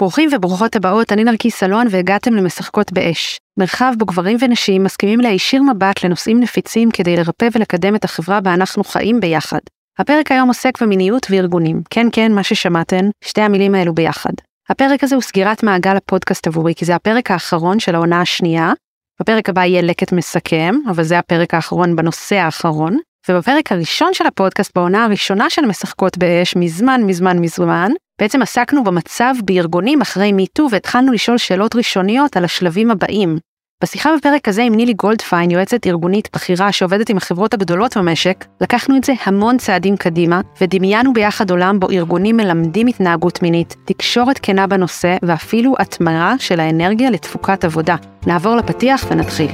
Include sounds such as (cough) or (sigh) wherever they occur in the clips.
ברוכים וברוכות הבאות, אני נרקיס סלון והגעתם למשחקות באש. מרחב בו גברים ונשים מסכימים להישיר מבט לנושאים נפיצים כדי לרפא ולקדם את החברה בה אנחנו חיים ביחד. הפרק היום עוסק במיניות וארגונים. כן, כן, מה ששמעתן, שתי המילים האלו ביחד. הפרק הזה הוא סגירת מעגל הפודקאסט עבורי, כי זה הפרק האחרון של העונה השנייה. בפרק הבא יהיה לקט מסכם, אבל זה הפרק האחרון בנושא האחרון. ובפרק הראשון של הפודקאסט בעונה הראשונה של משחקות באש מזמן מזמן מזמן, בעצם עסקנו במצב בארגונים אחרי מיטו והתחלנו לשאול שאלות ראשוניות על השלבים הבאים. בשיחה בפרק הזה עם נילי גולדפיין, יועצת ארגונית בכירה שעובדת עם החברות הגדולות במשק, לקחנו את זה המון צעדים קדימה, ודמיינו ביחד עולם בו ארגונים מלמדים התנהגות מינית, תקשורת כנה בנושא, ואפילו הטמעה של האנרגיה לתפוקת עבודה. נעבור לפתיח ונתחיל.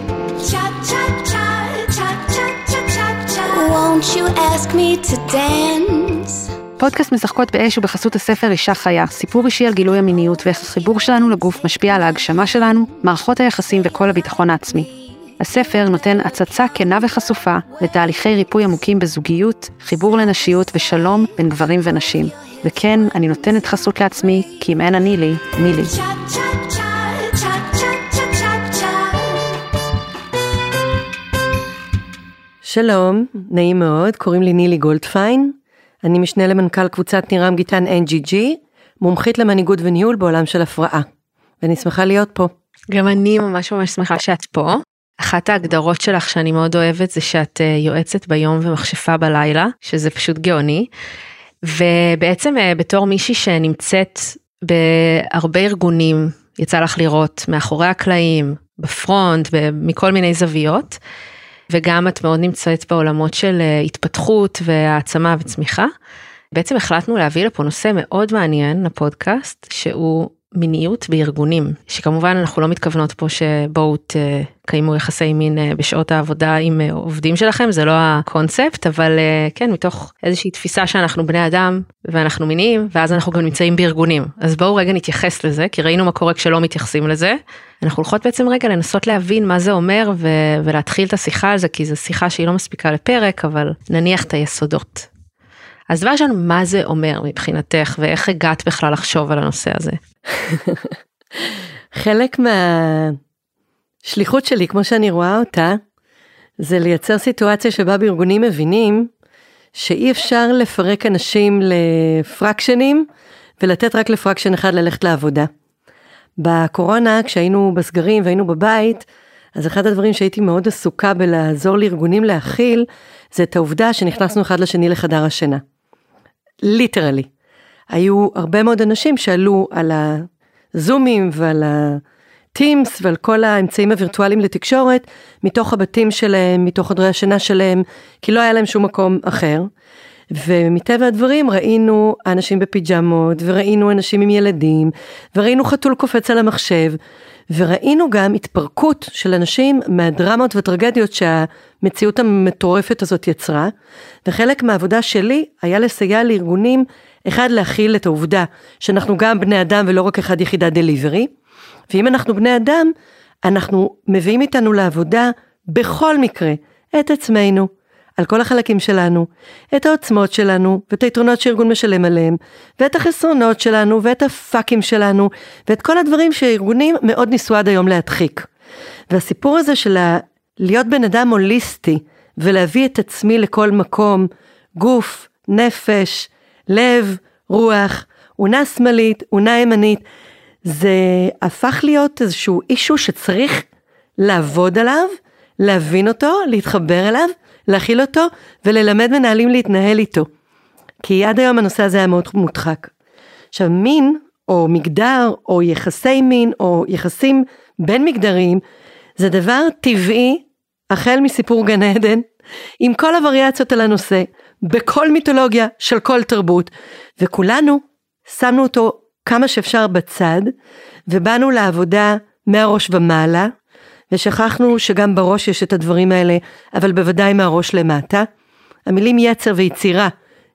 Won't you ask me to dance? פודקאסט משחקות באש הוא בחסות הספר אישה חיה, סיפור אישי על גילוי המיניות ואיך החיבור שלנו לגוף משפיע על ההגשמה שלנו, מערכות היחסים וכל הביטחון העצמי. הספר נותן הצצה כנה וחשופה לתהליכי ריפוי עמוקים בזוגיות, חיבור לנשיות ושלום בין גברים ונשים. וכן, אני נותנת חסות לעצמי, כי אם אין אני לי, מי לי. שלום, נעים מאוד, קוראים לי נילי גולדפיין, אני משנה למנכ"ל קבוצת נירם גיטן NGG, מומחית למנהיגות וניהול בעולם של הפרעה, ואני שמחה להיות פה. גם אני ממש ממש שמחה שאת פה. אחת ההגדרות שלך שאני מאוד אוהבת זה שאת אה, יועצת ביום ומכשפה בלילה, שזה פשוט גאוני. ובעצם אה, בתור מישהי שנמצאת בהרבה ארגונים, יצא לך לראות מאחורי הקלעים, בפרונט, מכל מיני זוויות. וגם את מאוד נמצאת בעולמות של אה, התפתחות והעצמה וצמיחה. בעצם החלטנו להביא לפה נושא מאוד מעניין לפודקאסט שהוא מיניות בארגונים שכמובן אנחנו לא מתכוונות פה שבואו תקיימו יחסי מין אה, בשעות העבודה עם אה, עובדים שלכם זה לא הקונספט אבל כן מתוך איזושהי תפיסה שאנחנו בני אדם ואנחנו מיניים ואז אנחנו גם נמצאים בארגונים אז בואו רגע נתייחס לזה כי ראינו מה קורה כשלא מתייחסים לזה אנחנו הולכות בעצם רגע לנסות להבין מה זה אומר ו- ולהתחיל את השיחה על זה, כי זו שיחה שהיא לא מספיקה לפרק, אבל נניח את היסודות. אז דבר ראשון, מה זה אומר מבחינתך, ואיך הגעת בכלל לחשוב על הנושא הזה? (laughs) חלק מהשליחות שלי, כמו שאני רואה אותה, זה לייצר סיטואציה שבה בארגונים מבינים שאי אפשר לפרק אנשים לפרקשנים ולתת רק לפרקשן אחד ללכת לעבודה. בקורונה, כשהיינו בסגרים והיינו בבית, אז אחד הדברים שהייתי מאוד עסוקה בלעזור לארגונים להכיל, זה את העובדה שנכנסנו אחד לשני לחדר השינה. ליטרלי. היו הרבה מאוד אנשים שעלו על הזומים ועל הטימס ועל כל האמצעים הווירטואליים לתקשורת, מתוך הבתים שלהם, מתוך חדרי השינה שלהם, כי לא היה להם שום מקום אחר. ומטבע הדברים ראינו אנשים בפיג'מות, וראינו אנשים עם ילדים, וראינו חתול קופץ על המחשב, וראינו גם התפרקות של אנשים מהדרמות וטרגדיות שהמציאות המטורפת הזאת יצרה, וחלק מהעבודה שלי היה לסייע לארגונים, אחד להכיל את העובדה שאנחנו גם בני אדם ולא רק אחד יחידת דליברי, ואם אנחנו בני אדם, אנחנו מביאים איתנו לעבודה בכל מקרה את עצמנו. על כל החלקים שלנו, את העוצמות שלנו, ואת היתרונות שארגון משלם עליהם, ואת החסרונות שלנו, ואת הפאקים שלנו, ואת כל הדברים שארגונים מאוד ניסו עד היום להדחיק. והסיפור הזה של להיות בן אדם הוליסטי, ולהביא את עצמי לכל מקום, גוף, נפש, לב, רוח, אונה שמאלית, אונה ימנית, זה הפך להיות איזשהו אישו שצריך לעבוד עליו, להבין אותו, להתחבר אליו, להכיל אותו וללמד מנהלים להתנהל איתו. כי עד היום הנושא הזה היה מאוד מודחק. עכשיו מין או מגדר או יחסי מין או יחסים בין מגדריים זה דבר טבעי החל מסיפור גן עדן עם כל הווריאציות על הנושא בכל מיתולוגיה של כל תרבות וכולנו שמנו אותו כמה שאפשר בצד ובאנו לעבודה מהראש ומעלה ושכחנו שגם בראש יש את הדברים האלה, אבל בוודאי מהראש למטה. המילים יצר ויצירה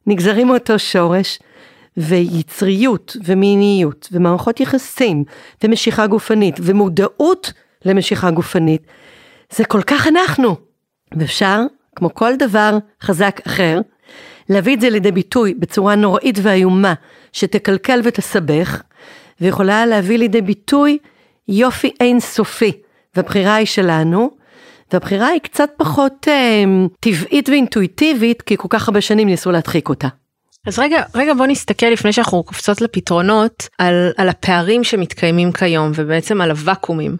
נגזרים מאותו שורש, ויצריות ומיניות ומערכות יחסים ומשיכה גופנית ומודעות למשיכה גופנית, זה כל כך אנחנו. ואפשר, כמו כל דבר חזק אחר, להביא את זה לידי ביטוי בצורה נוראית ואיומה שתקלקל ותסבך, ויכולה להביא לידי ביטוי יופי אינסופי, והבחירה היא שלנו, והבחירה היא קצת פחות אה, טבעית ואינטואיטיבית, כי כל כך הרבה שנים ניסו להדחיק אותה. אז רגע, רגע בוא נסתכל לפני שאנחנו קופצות לפתרונות על, על הפערים שמתקיימים כיום ובעצם על הוואקומים.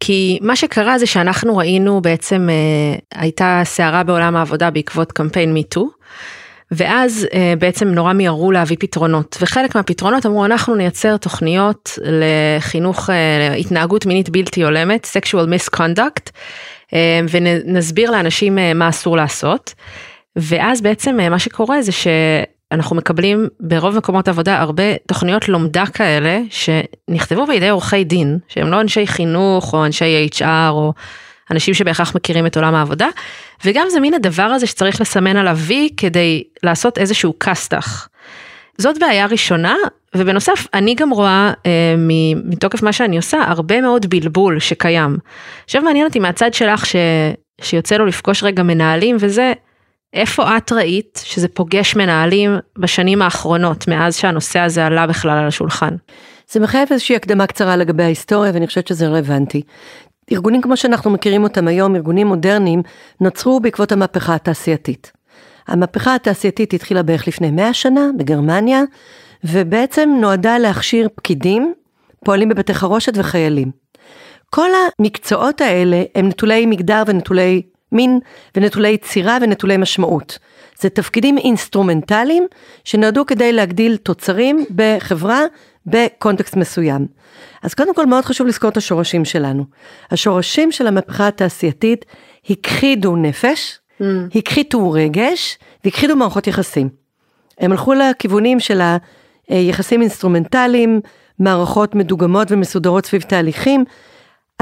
כי מה שקרה זה שאנחנו ראינו בעצם אה, הייתה סערה בעולם העבודה בעקבות קמפיין מיטו. ואז אה, בעצם נורא מיהרו להביא פתרונות וחלק מהפתרונות אמרו אנחנו נייצר תוכניות לחינוך אה, התנהגות מינית בלתי הולמת sexual misconduct אה, ונסביר לאנשים אה, מה אסור לעשות. ואז בעצם אה, מה שקורה זה שאנחנו מקבלים ברוב מקומות עבודה הרבה תוכניות לומדה כאלה שנכתבו בידי עורכי דין שהם לא אנשי חינוך או אנשי HR או אנשים שבהכרח מכירים את עולם העבודה וגם זה מין הדבר הזה שצריך לסמן עליו וי כדי לעשות איזשהו כסת"ח. זאת בעיה ראשונה ובנוסף אני גם רואה אה, מתוקף מה שאני עושה הרבה מאוד בלבול שקיים. עכשיו מעניין אותי מהצד שלך ש, שיוצא לו לפגוש רגע מנהלים וזה איפה את ראית שזה פוגש מנהלים בשנים האחרונות מאז שהנושא הזה עלה בכלל על השולחן. זה מחייב איזושהי הקדמה קצרה לגבי ההיסטוריה ואני חושבת שזה רלוונטי. ארגונים כמו שאנחנו מכירים אותם היום, ארגונים מודרניים, נוצרו בעקבות המהפכה התעשייתית. המהפכה התעשייתית התחילה בערך לפני 100 שנה בגרמניה, ובעצם נועדה להכשיר פקידים, פועלים בבתי חרושת וחיילים. כל המקצועות האלה הם נטולי מגדר ונטולי מין ונטולי יצירה ונטולי משמעות. זה תפקידים אינסטרומנטליים שנועדו כדי להגדיל תוצרים בחברה בקונטקסט מסוים. אז קודם כל מאוד חשוב לזכור את השורשים שלנו. השורשים של המהפכה התעשייתית הכחידו נפש, mm. הכחידו רגש והכחידו מערכות יחסים. הם הלכו לכיוונים של היחסים אינסטרומנטליים, מערכות מדוגמות ומסודרות סביב תהליכים,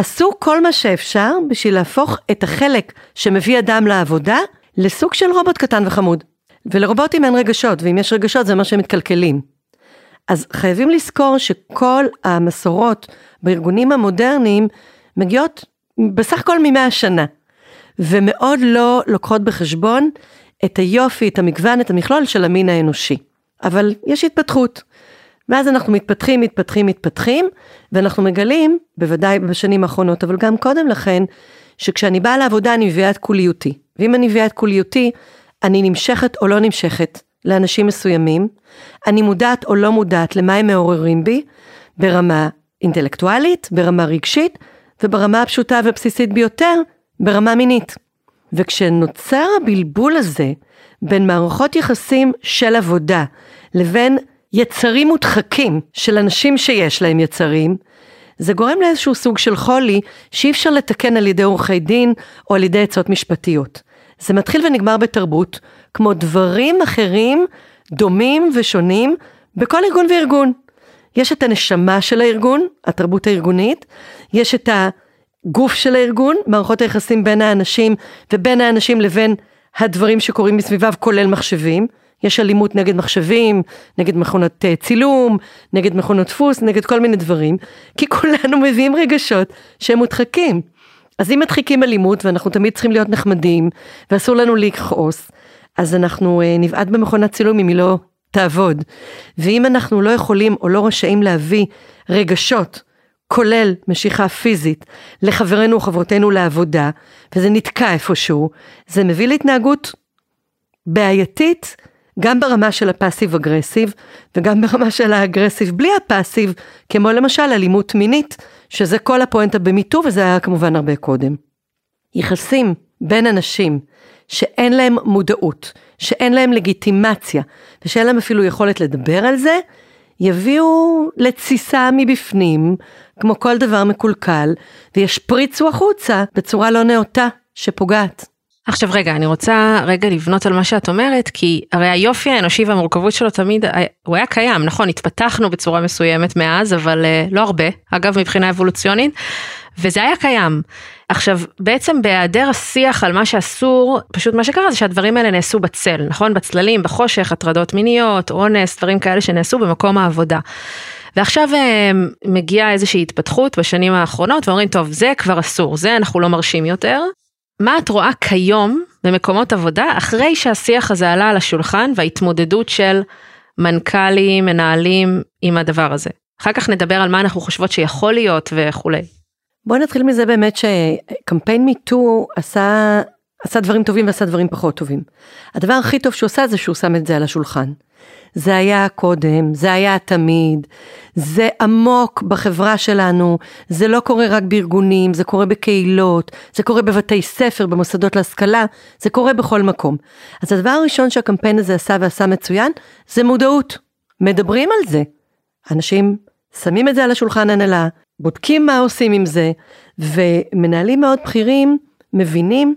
עשו כל מה שאפשר בשביל להפוך את החלק שמביא אדם לעבודה לסוג של רובוט קטן וחמוד. ולרובוטים אין רגשות, ואם יש רגשות זה אומר שהם מתקלקלים. אז חייבים לזכור שכל המסורות בארגונים המודרניים מגיעות בסך הכל ממאה שנה, ומאוד לא לוקחות בחשבון את היופי, את המגוון, את המכלול של המין האנושי. אבל יש התפתחות. ואז אנחנו מתפתחים, מתפתחים, מתפתחים, ואנחנו מגלים, בוודאי בשנים האחרונות, אבל גם קודם לכן, שכשאני באה לעבודה אני מביאה את כוליותי. ואם אני מביאה את כוליותי, אני נמשכת או לא נמשכת לאנשים מסוימים, אני מודעת או לא מודעת למה הם מעוררים בי, ברמה אינטלקטואלית, ברמה רגשית, וברמה הפשוטה והבסיסית ביותר, ברמה מינית. וכשנוצר הבלבול הזה בין מערכות יחסים של עבודה לבין יצרים מודחקים של אנשים שיש להם יצרים, זה גורם לאיזשהו סוג של חולי שאי אפשר לתקן על ידי עורכי דין או על ידי עצות משפטיות. זה מתחיל ונגמר בתרבות, כמו דברים אחרים דומים ושונים בכל ארגון וארגון. יש את הנשמה של הארגון, התרבות הארגונית, יש את הגוף של הארגון, מערכות היחסים בין האנשים ובין האנשים לבין הדברים שקורים מסביביו, כולל מחשבים. יש אלימות נגד מחשבים, נגד מכונות אה, צילום, נגד מכונות דפוס, נגד כל מיני דברים, כי כולנו מביאים רגשות שהם מודחקים. אז אם מדחיקים אלימות ואנחנו תמיד צריכים להיות נחמדים ואסור לנו לכעוס, אז אנחנו אה, נבעט במכונת צילום אם היא לא תעבוד. ואם אנחנו לא יכולים או לא רשאים להביא רגשות, כולל משיכה פיזית, לחברינו או חברותינו לעבודה, וזה נתקע איפשהו, זה מביא להתנהגות בעייתית גם ברמה של הפאסיב אגרסיב וגם ברמה של האגרסיב בלי הפאסיב, כמו למשל אלימות מינית, שזה כל הפואנטה במיטו וזה היה כמובן הרבה קודם. יחסים בין אנשים שאין להם מודעות, שאין להם לגיטימציה ושאין להם אפילו יכולת לדבר על זה, יביאו לתסיסה מבפנים, כמו כל דבר מקולקל, וישפריצו החוצה בצורה לא נאותה שפוגעת. עכשיו רגע אני רוצה רגע לבנות על מה שאת אומרת כי הרי היופי האנושי והמורכבות שלו תמיד הוא היה קיים נכון התפתחנו בצורה מסוימת מאז אבל uh, לא הרבה אגב מבחינה אבולוציונית וזה היה קיים. עכשיו בעצם בהיעדר השיח על מה שאסור פשוט מה שקרה זה שהדברים האלה נעשו בצל נכון בצללים בחושך הטרדות מיניות אונס דברים כאלה שנעשו במקום העבודה. ועכשיו אה, מגיעה איזושהי התפתחות בשנים האחרונות ואומרים טוב זה כבר אסור זה אנחנו לא מרשים יותר מה את רואה כיום במקומות עבודה אחרי שהשיח הזה עלה על השולחן וההתמודדות של מנכ"לים, מנהלים עם הדבר הזה? אחר כך נדבר על מה אנחנו חושבות שיכול להיות וכולי. בואי נתחיל מזה באמת שקמפיין מיטו עשה, עשה דברים טובים ועשה דברים פחות טובים. הדבר הכי טוב שהוא עשה זה שהוא שם את זה על השולחן. זה היה קודם, זה היה תמיד, זה עמוק בחברה שלנו, זה לא קורה רק בארגונים, זה קורה בקהילות, זה קורה בבתי ספר, במוסדות להשכלה, זה קורה בכל מקום. אז הדבר הראשון שהקמפיין הזה עשה ועשה מצוין, זה מודעות. מדברים על זה. אנשים שמים את זה על השולחן הנהלה, בודקים מה עושים עם זה, ומנהלים מאוד בכירים מבינים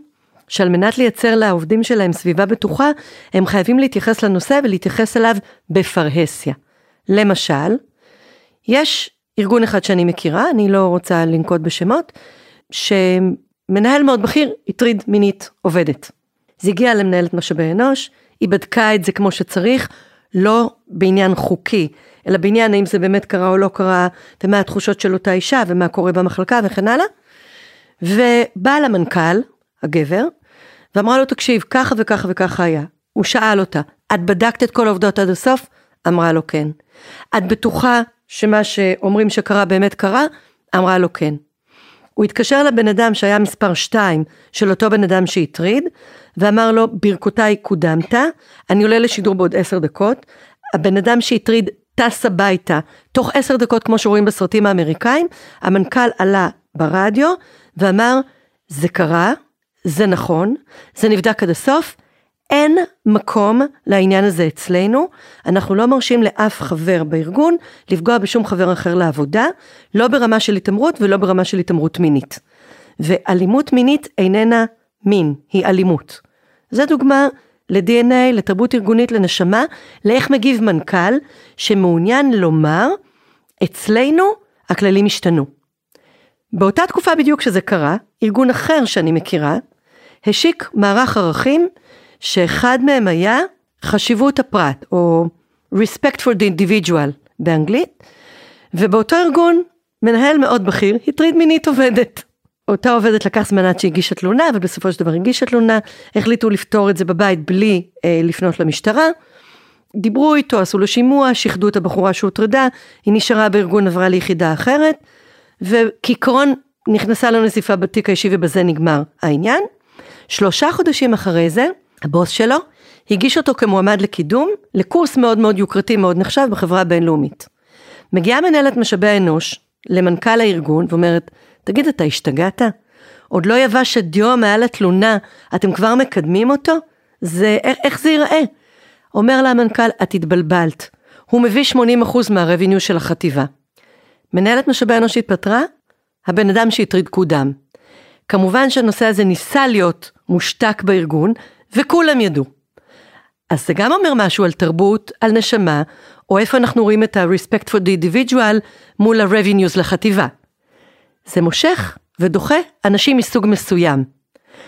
שעל מנת לייצר לעובדים שלהם סביבה בטוחה, הם חייבים להתייחס לנושא ולהתייחס אליו בפרהסיה. למשל, יש ארגון אחד שאני מכירה, אני לא רוצה לנקוט בשמות, שמנהל מאוד בכיר הטריד מינית עובדת. זה הגיע למנהלת משאבי אנוש, היא בדקה את זה כמו שצריך, לא בעניין חוקי, אלא בעניין האם זה באמת קרה או לא קרה, ומה התחושות של אותה אישה, ומה קורה במחלקה וכן הלאה. ובא למנכ"ל, הגבר, ואמרה לו, תקשיב, ככה וככה וככה היה. הוא שאל אותה, את בדקת את כל העובדות עד הסוף? אמרה לו כן. את בטוחה שמה שאומרים שקרה באמת קרה? אמרה לו כן. הוא התקשר לבן אדם שהיה מספר 2 של אותו בן אדם שהטריד, ואמר לו, ברכותיי קודמת, אני עולה לשידור בעוד 10 דקות, הבן אדם שהטריד טס הביתה, תוך 10 דקות כמו שרואים בסרטים האמריקאים, המנכ"ל עלה ברדיו ואמר, זה קרה, זה נכון, זה נבדק עד הסוף, אין מקום לעניין הזה אצלנו, אנחנו לא מרשים לאף חבר בארגון לפגוע בשום חבר אחר לעבודה, לא ברמה של התעמרות ולא ברמה של התעמרות מינית. ואלימות מינית איננה מין, היא אלימות. זו דוגמה ל-DNA, לתרבות ארגונית, לנשמה, לאיך מגיב מנכ"ל שמעוניין לומר, אצלנו הכללים השתנו. באותה תקופה בדיוק שזה קרה, ארגון אחר שאני מכירה, השיק מערך ערכים שאחד מהם היה חשיבות הפרט, או respect for the individual באנגלית, ובאותו ארגון מנהל מאוד בכיר הטריד מינית עובדת. אותה עובדת לקח זמן עד שהגישה תלונה, אבל בסופו של דבר הגישה תלונה, החליטו לפתור את זה בבית בלי אה, לפנות למשטרה. דיברו איתו, עשו לו שימוע, שיחדו את הבחורה שהוטרדה, היא נשארה בארגון, עברה ליחידה אחרת, וכעיקרון נכנסה לנזיפה בתיק האישי ובזה נגמר העניין. שלושה חודשים אחרי זה, הבוס שלו הגיש אותו כמועמד לקידום לקורס מאוד מאוד יוקרתי מאוד נחשב בחברה הבינלאומית. מגיעה מנהלת משאבי האנוש למנכ"ל הארגון ואומרת, תגיד, אתה השתגעת? עוד לא יבש הדיו מעל התלונה, אתם כבר מקדמים אותו? זה, איך, איך זה ייראה? אומר לה המנכ"ל, את התבלבלת. הוא מביא 80% מהרוויניו של החטיבה. מנהלת משאבי אנוש התפטרה, הבן אדם שהטריד קודם. כמובן שהנושא הזה ניסה להיות מושתק בארגון, וכולם ידעו. אז זה גם אומר משהו על תרבות, על נשמה, או איפה אנחנו רואים את ה-respect for the individual מול ה-revenues לחטיבה. זה מושך ודוחה אנשים מסוג מסוים.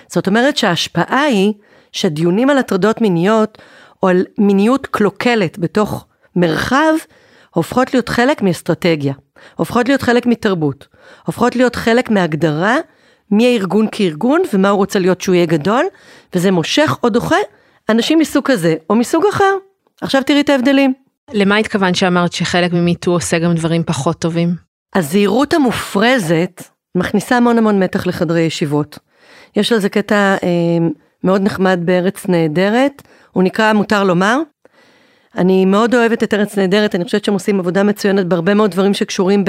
זאת אומרת שההשפעה היא שדיונים על הטרדות מיניות או על מיניות קלוקלת בתוך מרחב הופכות להיות חלק מאסטרטגיה, הופכות להיות חלק מתרבות, הופכות להיות חלק מהגדרה מי הארגון כארגון ומה הוא רוצה להיות שהוא יהיה גדול, וזה מושך או דוחה אנשים מסוג כזה או מסוג אחר. עכשיו תראי את ההבדלים. למה התכוונת שאמרת שחלק ממיטו עושה גם דברים פחות טובים? הזהירות המופרזת מכניסה המון המון מתח לחדרי ישיבות. יש לזה קטע אה, מאוד נחמד בארץ נהדרת, הוא נקרא מותר לומר. אני מאוד אוהבת את ארץ נהדרת, אני חושבת שהם עושים עבודה מצוינת בהרבה מאוד דברים שקשורים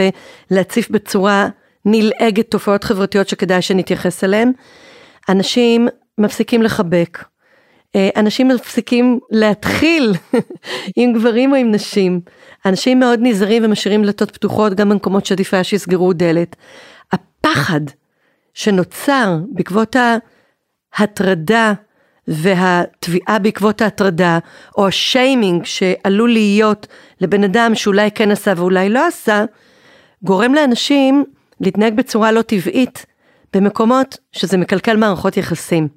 בלהציף בצורה נלעגת תופעות חברתיות שכדאי שנתייחס אליהן. אנשים מפסיקים לחבק, אה, אנשים מפסיקים להתחיל (laughs) עם גברים או עם נשים. אנשים מאוד נזהרים ומשאירים דלתות פתוחות גם במקומות שעדיף היה שיסגרו דלת. הפחד שנוצר בעקבות ההטרדה והתביעה בעקבות ההטרדה, או השיימינג שעלול להיות לבן אדם שאולי כן עשה ואולי לא עשה, גורם לאנשים להתנהג בצורה לא טבעית במקומות שזה מקלקל מערכות יחסים.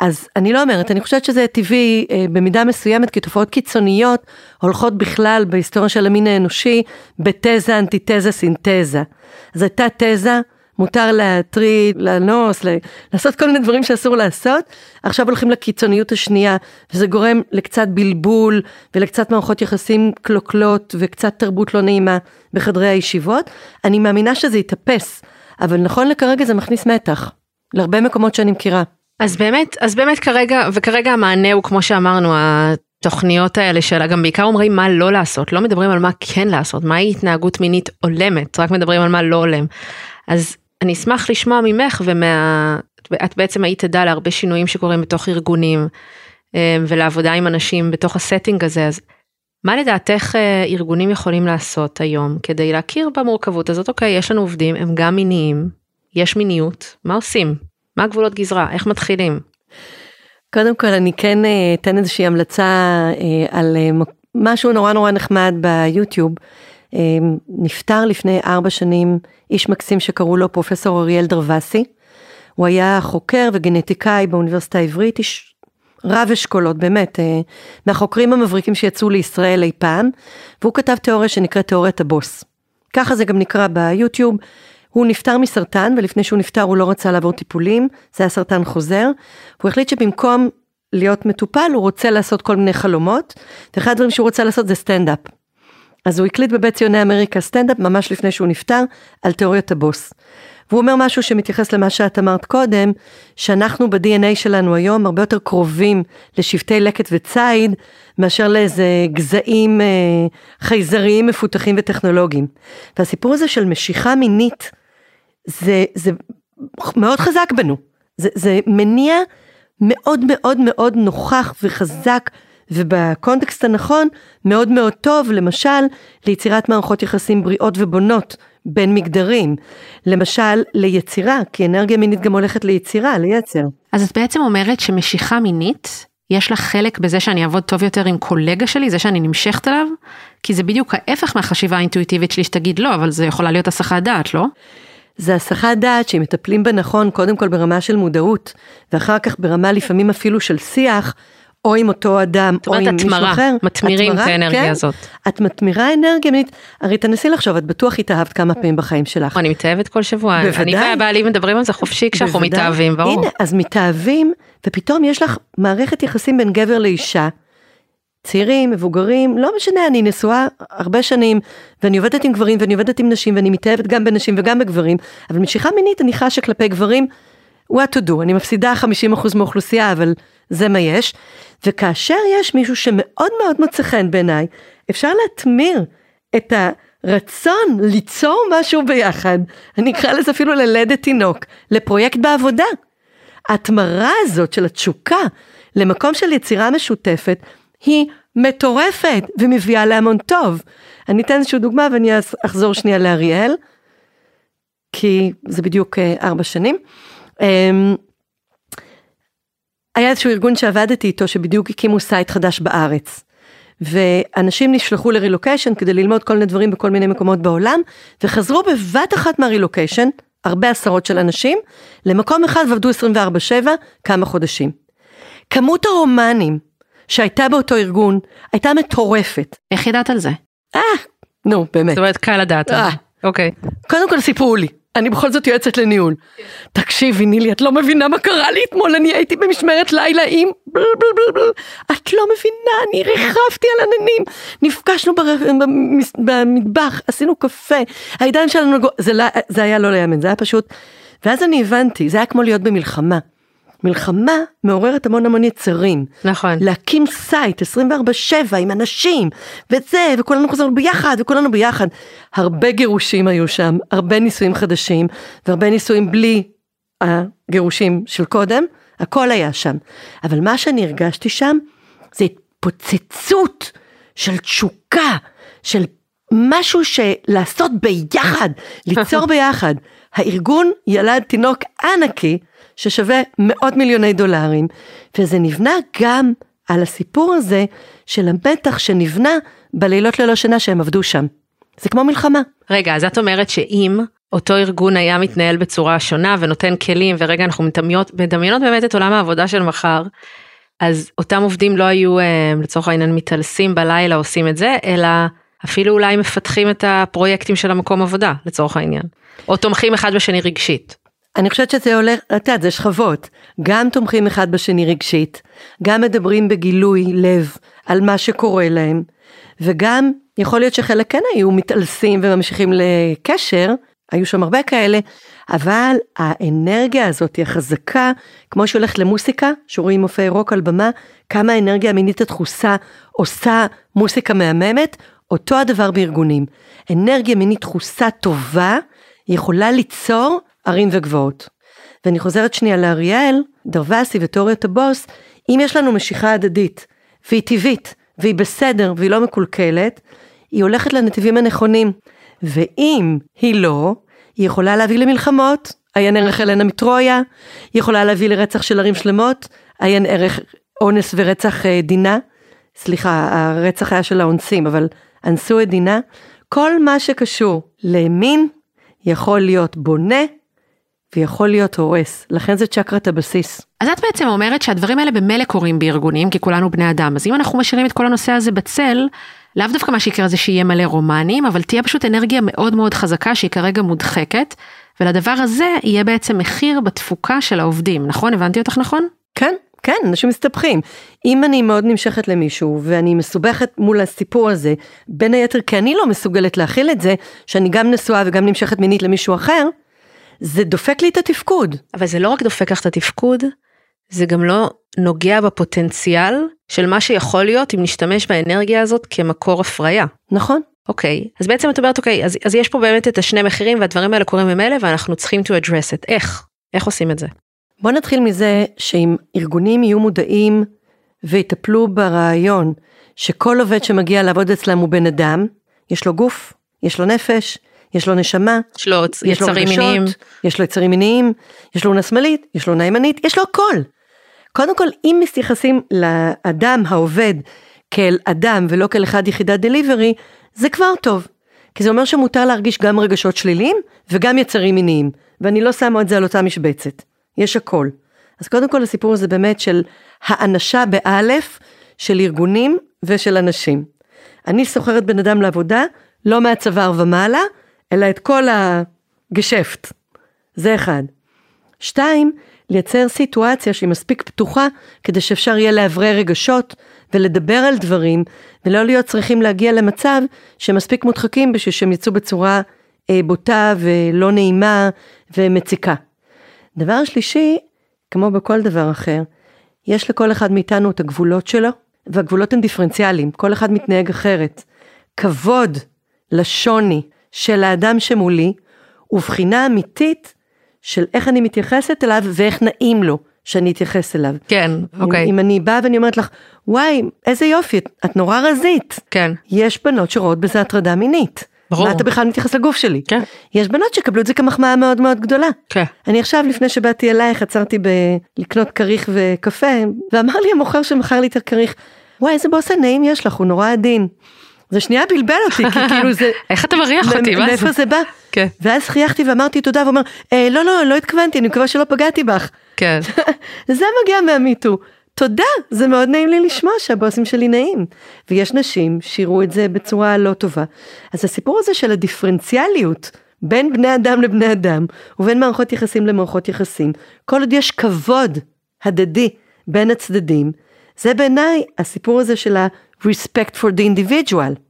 אז אני לא אומרת, אני חושבת שזה טבעי אה, במידה מסוימת, כי תופעות קיצוניות הולכות בכלל בהיסטוריה של המין האנושי בתזה, אנטיתזה, סינתזה. אז הייתה תזה מותר להטריד, לאנוס, לעשות כל מיני דברים שאסור לעשות, עכשיו הולכים לקיצוניות השנייה, וזה גורם לקצת בלבול ולקצת מערכות יחסים קלוקלות וקצת תרבות לא נעימה בחדרי הישיבות. אני מאמינה שזה יתאפס, אבל נכון לכרגע זה מכניס מתח, להרבה מקומות שאני מכירה. אז באמת, אז באמת כרגע, וכרגע המענה הוא כמו שאמרנו, התוכניות האלה של גם בעיקר אומרים מה לא לעשות, לא מדברים על מה כן לעשות, מהי התנהגות מינית הולמת, רק מדברים על מה לא הולם. אז אני אשמח לשמוע ממך ומה... את בעצם היית עדה להרבה שינויים שקורים בתוך ארגונים אה, ולעבודה עם אנשים בתוך הסטינג הזה, אז מה לדעתך אה, ארגונים יכולים לעשות היום כדי להכיר במורכבות הזאת? אוקיי, יש לנו עובדים, הם גם מיניים, יש מיניות, מה עושים? מה הגבולות גזרה? איך מתחילים? קודם כל אני כן אה, אתן איזושהי המלצה על משהו נורא נורא נחמד ביוטיוב. נפטר לפני ארבע שנים איש מקסים שקראו לו פרופסור אריאל דרבסי. הוא היה חוקר וגנטיקאי באוניברסיטה העברית, איש רב אשכולות, באמת, אה, מהחוקרים המבריקים שיצאו לישראל אי פעם, והוא כתב תיאוריה שנקראת תיאוריית הבוס. ככה זה גם נקרא ביוטיוב. הוא נפטר מסרטן, ולפני שהוא נפטר הוא לא רצה לעבור טיפולים, זה היה סרטן חוזר. הוא החליט שבמקום להיות מטופל, הוא רוצה לעשות כל מיני חלומות, ואחד הדברים שהוא רוצה לעשות זה סטנדאפ. אז הוא הקליט בבית ציוני אמריקה סטנדאפ ממש לפני שהוא נפטר, על תיאוריית הבוס. והוא אומר משהו שמתייחס למה שאת אמרת קודם, שאנחנו ב-DNA שלנו היום הרבה יותר קרובים לשבטי לקט וציד, מאשר לאיזה גזעים אה, חייזריים מפותחים וטכנולוגיים. והסיפור הזה של משיכה מינית, זה, זה מאוד חזק בנו. זה, זה מניע מאוד מאוד מאוד נוכח וחזק ובקונטקסט הנכון מאוד מאוד טוב למשל ליצירת מערכות יחסים בריאות ובונות בין מגדרים. למשל ליצירה, כי אנרגיה מינית גם הולכת ליצירה, ליצר. אז את בעצם אומרת שמשיכה מינית, יש לה חלק בזה שאני אעבוד טוב יותר עם קולגה שלי, זה שאני נמשכת אליו? כי זה בדיוק ההפך מהחשיבה האינטואיטיבית שלי שתגיד לא, אבל זה יכולה להיות הסחת דעת, לא? זה הסחת דעת שאם מטפלים בה נכון, קודם כל ברמה של מודעות, ואחר כך ברמה לפעמים אפילו של שיח, או עם אותו אדם, או עם מישהו אחר. מתמירים את האנרגיה כן? הזאת. את מתמירה אנרגיה מינית, הרי תנסי לחשוב, את בטוח התאהבת כמה פעמים בחיים שלך. אני מתאהבת כל שבוע, בוודאי. אני והבעלי מדברים על זה חופשי כשאנחנו מתאהבים, ברור. הנה, אז מתאהבים, ופתאום יש לך מערכת יחסים בין גבר לאישה. צעירים, מבוגרים, לא משנה, אני נשואה הרבה שנים, ואני עובדת עם גברים, ואני עובדת עם נשים, ואני מתאהבת גם בנשים וגם בגברים, אבל משיכה מינית אני חשה כלפי גברים, what to do, אני מפסידה 50% מהאוכלוסייה, אבל זה מה יש. וכאשר יש מישהו שמאוד מאוד מוצא חן בעיניי, אפשר להטמיר את הרצון ליצור משהו ביחד, אני אקרא לזה אפילו ללדת תינוק, לפרויקט בעבודה. ההתמרה הזאת של התשוקה למקום של יצירה משותפת, היא מטורפת ומביאה להמון טוב. אני אתן איזושהי דוגמה ואני אחזור שנייה לאריאל, כי זה בדיוק אה, ארבע שנים. היה איזשהו ארגון שעבדתי איתו שבדיוק הקימו site חדש בארץ. ואנשים נשלחו לרילוקיישן כדי ללמוד כל מיני דברים בכל מיני מקומות בעולם, וחזרו בבת אחת מהרילוקיישן, הרבה עשרות של אנשים, למקום אחד ועבדו 24/7 כמה חודשים. כמות הרומנים שהייתה באותו ארגון הייתה מטורפת. איך ידעת על זה? אה, נו, באמת. זאת אומרת, קל לדעת. אה. אוקיי. קודם כל סיפרו לי. אני בכל זאת יועצת לניהול. תקשיבי נילי, את לא מבינה מה קרה לי אתמול, אני הייתי במשמרת לילה עם בל בל בל בל. את לא מבינה, אני ריחפתי על עננים. נפגשנו במטבח, עשינו קפה, הידיים שלנו, זה, לא, זה היה לא ייאמן, זה היה פשוט... ואז אני הבנתי, זה היה כמו להיות במלחמה. מלחמה מעוררת המון המון יצרים. נכון. להקים site 24/7 עם אנשים, וזה, וכולנו חזרנו ביחד, וכולנו ביחד. הרבה גירושים היו שם, הרבה נישואים חדשים, והרבה נישואים בלי הגירושים של קודם, הכל היה שם. אבל מה שאני הרגשתי שם, זה התפוצצות של תשוקה, של משהו שלעשות ביחד, ליצור (laughs) ביחד. הארגון ילד תינוק ענקי, ששווה מאות מיליוני דולרים, וזה נבנה גם על הסיפור הזה של המתח שנבנה בלילות ללא שינה שהם עבדו שם. זה כמו מלחמה. רגע, אז את אומרת שאם אותו ארגון היה מתנהל בצורה שונה ונותן כלים, ורגע אנחנו מדמיינות, מדמיינות באמת את עולם העבודה של מחר, אז אותם עובדים לא היו אה, לצורך העניין מתעלסים בלילה עושים את זה, אלא אפילו אולי מפתחים את הפרויקטים של המקום עבודה לצורך העניין, או תומכים אחד בשני רגשית. אני חושבת שזה הולך, את יודעת, זה שכבות. גם תומכים אחד בשני רגשית, גם מדברים בגילוי לב על מה שקורה להם, וגם יכול להיות שחלק כן היו מתעלסים וממשיכים לקשר, היו שם הרבה כאלה, אבל האנרגיה הזאת היא החזקה, כמו שהולכת למוסיקה, שרואים מופעי רוק על במה, כמה האנרגיה המינית הדחוסה עושה מוסיקה מהממת, אותו הדבר בארגונים. אנרגיה מינית דחוסה טובה יכולה ליצור ערים וגבעות. ואני חוזרת שנייה לאריאל, דרווסי ותיאוריית הבוס, אם יש לנו משיכה הדדית, והיא טבעית, והיא בסדר, והיא לא מקולקלת, היא הולכת לנתיבים הנכונים. ואם היא לא, היא יכולה להביא למלחמות, עיין ערך אלנה מטרויה, היא יכולה להביא לרצח של ערים שלמות, עיין ערך אונס ורצח אה, דינה, סליחה, הרצח היה של האונסים, אבל אנסו את דינה. כל מה שקשור למין יכול להיות בונה ויכול להיות הורס, לכן זה צ'קרת הבסיס. אז את בעצם אומרת שהדברים האלה במילא קורים בארגונים, כי כולנו בני אדם, אז אם אנחנו משאירים את כל הנושא הזה בצל, לאו דווקא מה שיקרה זה שיהיה מלא רומנים, אבל תהיה פשוט אנרגיה מאוד מאוד חזקה שהיא כרגע מודחקת, ולדבר הזה יהיה בעצם מחיר בתפוקה של העובדים, נכון? הבנתי אותך נכון? כן, כן, אנשים מסתבכים. אם אני מאוד נמשכת למישהו ואני מסובכת מול הסיפור הזה, בין היתר כי אני לא מסוגלת להכיל את זה, שאני גם נשואה וגם נמשכת מינית למישהו אחר, זה דופק לי את התפקוד. אבל זה לא רק דופק לך את התפקוד, זה גם לא נוגע בפוטנציאל של מה שיכול להיות אם נשתמש באנרגיה הזאת כמקור הפריה. נכון. אוקיי, אז בעצם את אומרת, אוקיי, אז, אז יש פה באמת את השני מחירים והדברים האלה קורים ממילא ואנחנו צריכים to address it. איך? איך עושים את זה? בוא נתחיל מזה שאם ארגונים יהיו מודעים ויטפלו ברעיון שכל עובד שמגיע לעבוד אצלם הוא בן אדם, יש לו גוף, יש לו נפש, יש לו נשמה, יש לו יצרים מיניים. יש לו יצרים מיניים, יש לו אונה שמאלית, יש לו אונה ימנית, יש לו הכל. קודם כל, אם מתייחסים לאדם העובד כאל אדם ולא כאל אחד יחידת דליברי, זה כבר טוב. כי זה אומר שמותר להרגיש גם רגשות שליליים וגם יצרים מיניים, ואני לא שמה את זה על אותה משבצת. יש הכל. אז קודם כל הסיפור הזה באמת של האנשה באלף של ארגונים ושל אנשים. אני סוחרת בן אדם לעבודה, לא מהצוואר ומעלה, אלא את כל הגשפט. זה אחד. שתיים, לייצר סיטואציה שהיא מספיק פתוחה כדי שאפשר יהיה לאוורר רגשות ולדבר על דברים ולא להיות צריכים להגיע למצב שמספיק מודחקים בשביל שהם יצאו בצורה אה, בוטה ולא נעימה ומציקה. דבר שלישי, כמו בכל דבר אחר, יש לכל אחד מאיתנו את הגבולות שלו, והגבולות הם דיפרנציאליים, כל אחד מתנהג אחרת. כבוד לשוני של האדם שמולי, ובחינה אמיתית של איך אני מתייחסת אליו ואיך נעים לו שאני אתייחס אליו. כן, אוקיי, אם, אם אני באה ואני אומרת לך, וואי, איזה יופי, את, את נורא רזית. כן, יש בנות שרואות בזה הטרדה מינית. ברור. מה אתה בכלל מתייחס לגוף שלי? כן. יש בנות שקבלו את זה כמחמאה מאוד מאוד גדולה. כן. אני עכשיו, לפני שבאתי אלייך, עצרתי ב... לקנות כריך וקפה, ואמר לי המוכר שמכר לי את הכריך, וואי, איזה בושם נעים יש לך, הוא נורא עדין. זה שנייה בלבל אותי, כי כאילו זה... (laughs) איך אתה מריח אותי? מאיפה זה? זה בא? כן. ואז חייכתי ואמרתי תודה, והוא אומר, אה, לא, לא, לא התכוונתי, אני מקווה שלא פגעתי בך. כן, (laughs) זה מגיע מהמיטו. תודה, זה מאוד נעים לי לשמוע שהבוסים שלי נעים. ויש נשים שיראו את זה בצורה לא טובה. אז הסיפור הזה של הדיפרנציאליות בין בני אדם לבני אדם, ובין מערכות יחסים למערכות יחסים, כל עוד יש כבוד הדדי בין הצדדים, זה בעיניי הסיפור הזה של ה-respect for the individual.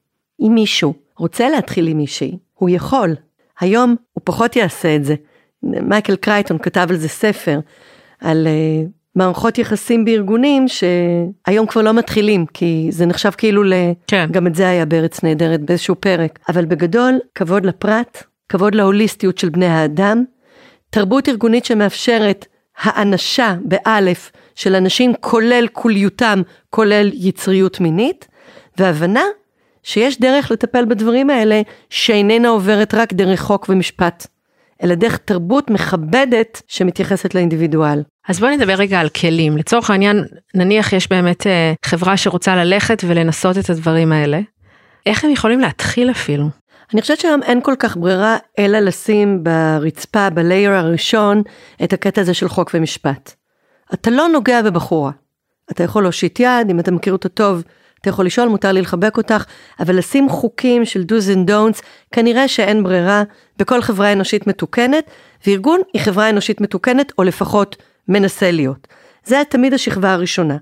אם מישהו רוצה להתחיל עם מישהי, הוא יכול. היום הוא פחות יעשה את זה. מייקל קרייטון כתב על זה ספר, על uh, מערכות יחסים בארגונים שהיום כבר לא מתחילים, כי זה נחשב כאילו ל... כן. גם את זה היה בארץ נהדרת באיזשהו פרק. אבל בגדול, כבוד לפרט, כבוד להוליסטיות של בני האדם, תרבות ארגונית שמאפשרת האנשה באלף של אנשים כולל כוליותם, כולל יצריות מינית, והבנה שיש דרך לטפל בדברים האלה שאיננה עוברת רק דרך חוק ומשפט, אלא דרך תרבות מכבדת שמתייחסת לאינדיבידואל. אז בואי נדבר רגע על כלים. לצורך העניין, נניח יש באמת אה, חברה שרוצה ללכת ולנסות את הדברים האלה. איך הם יכולים להתחיל אפילו? אני חושבת שהיום אין כל כך ברירה אלא לשים ברצפה, בלייר הראשון, את הקטע הזה של חוק ומשפט. אתה לא נוגע בבחורה. אתה יכול להושיט יד, אם אתה מכיר אותה טוב, אתה יכול לשאול, מותר לי לחבק אותך, אבל לשים חוקים של do's and don'ts, כנראה שאין ברירה בכל חברה אנושית מתוקנת, וארגון היא חברה אנושית מתוקנת, או לפחות מנסה להיות. זה תמיד השכבה הראשונה.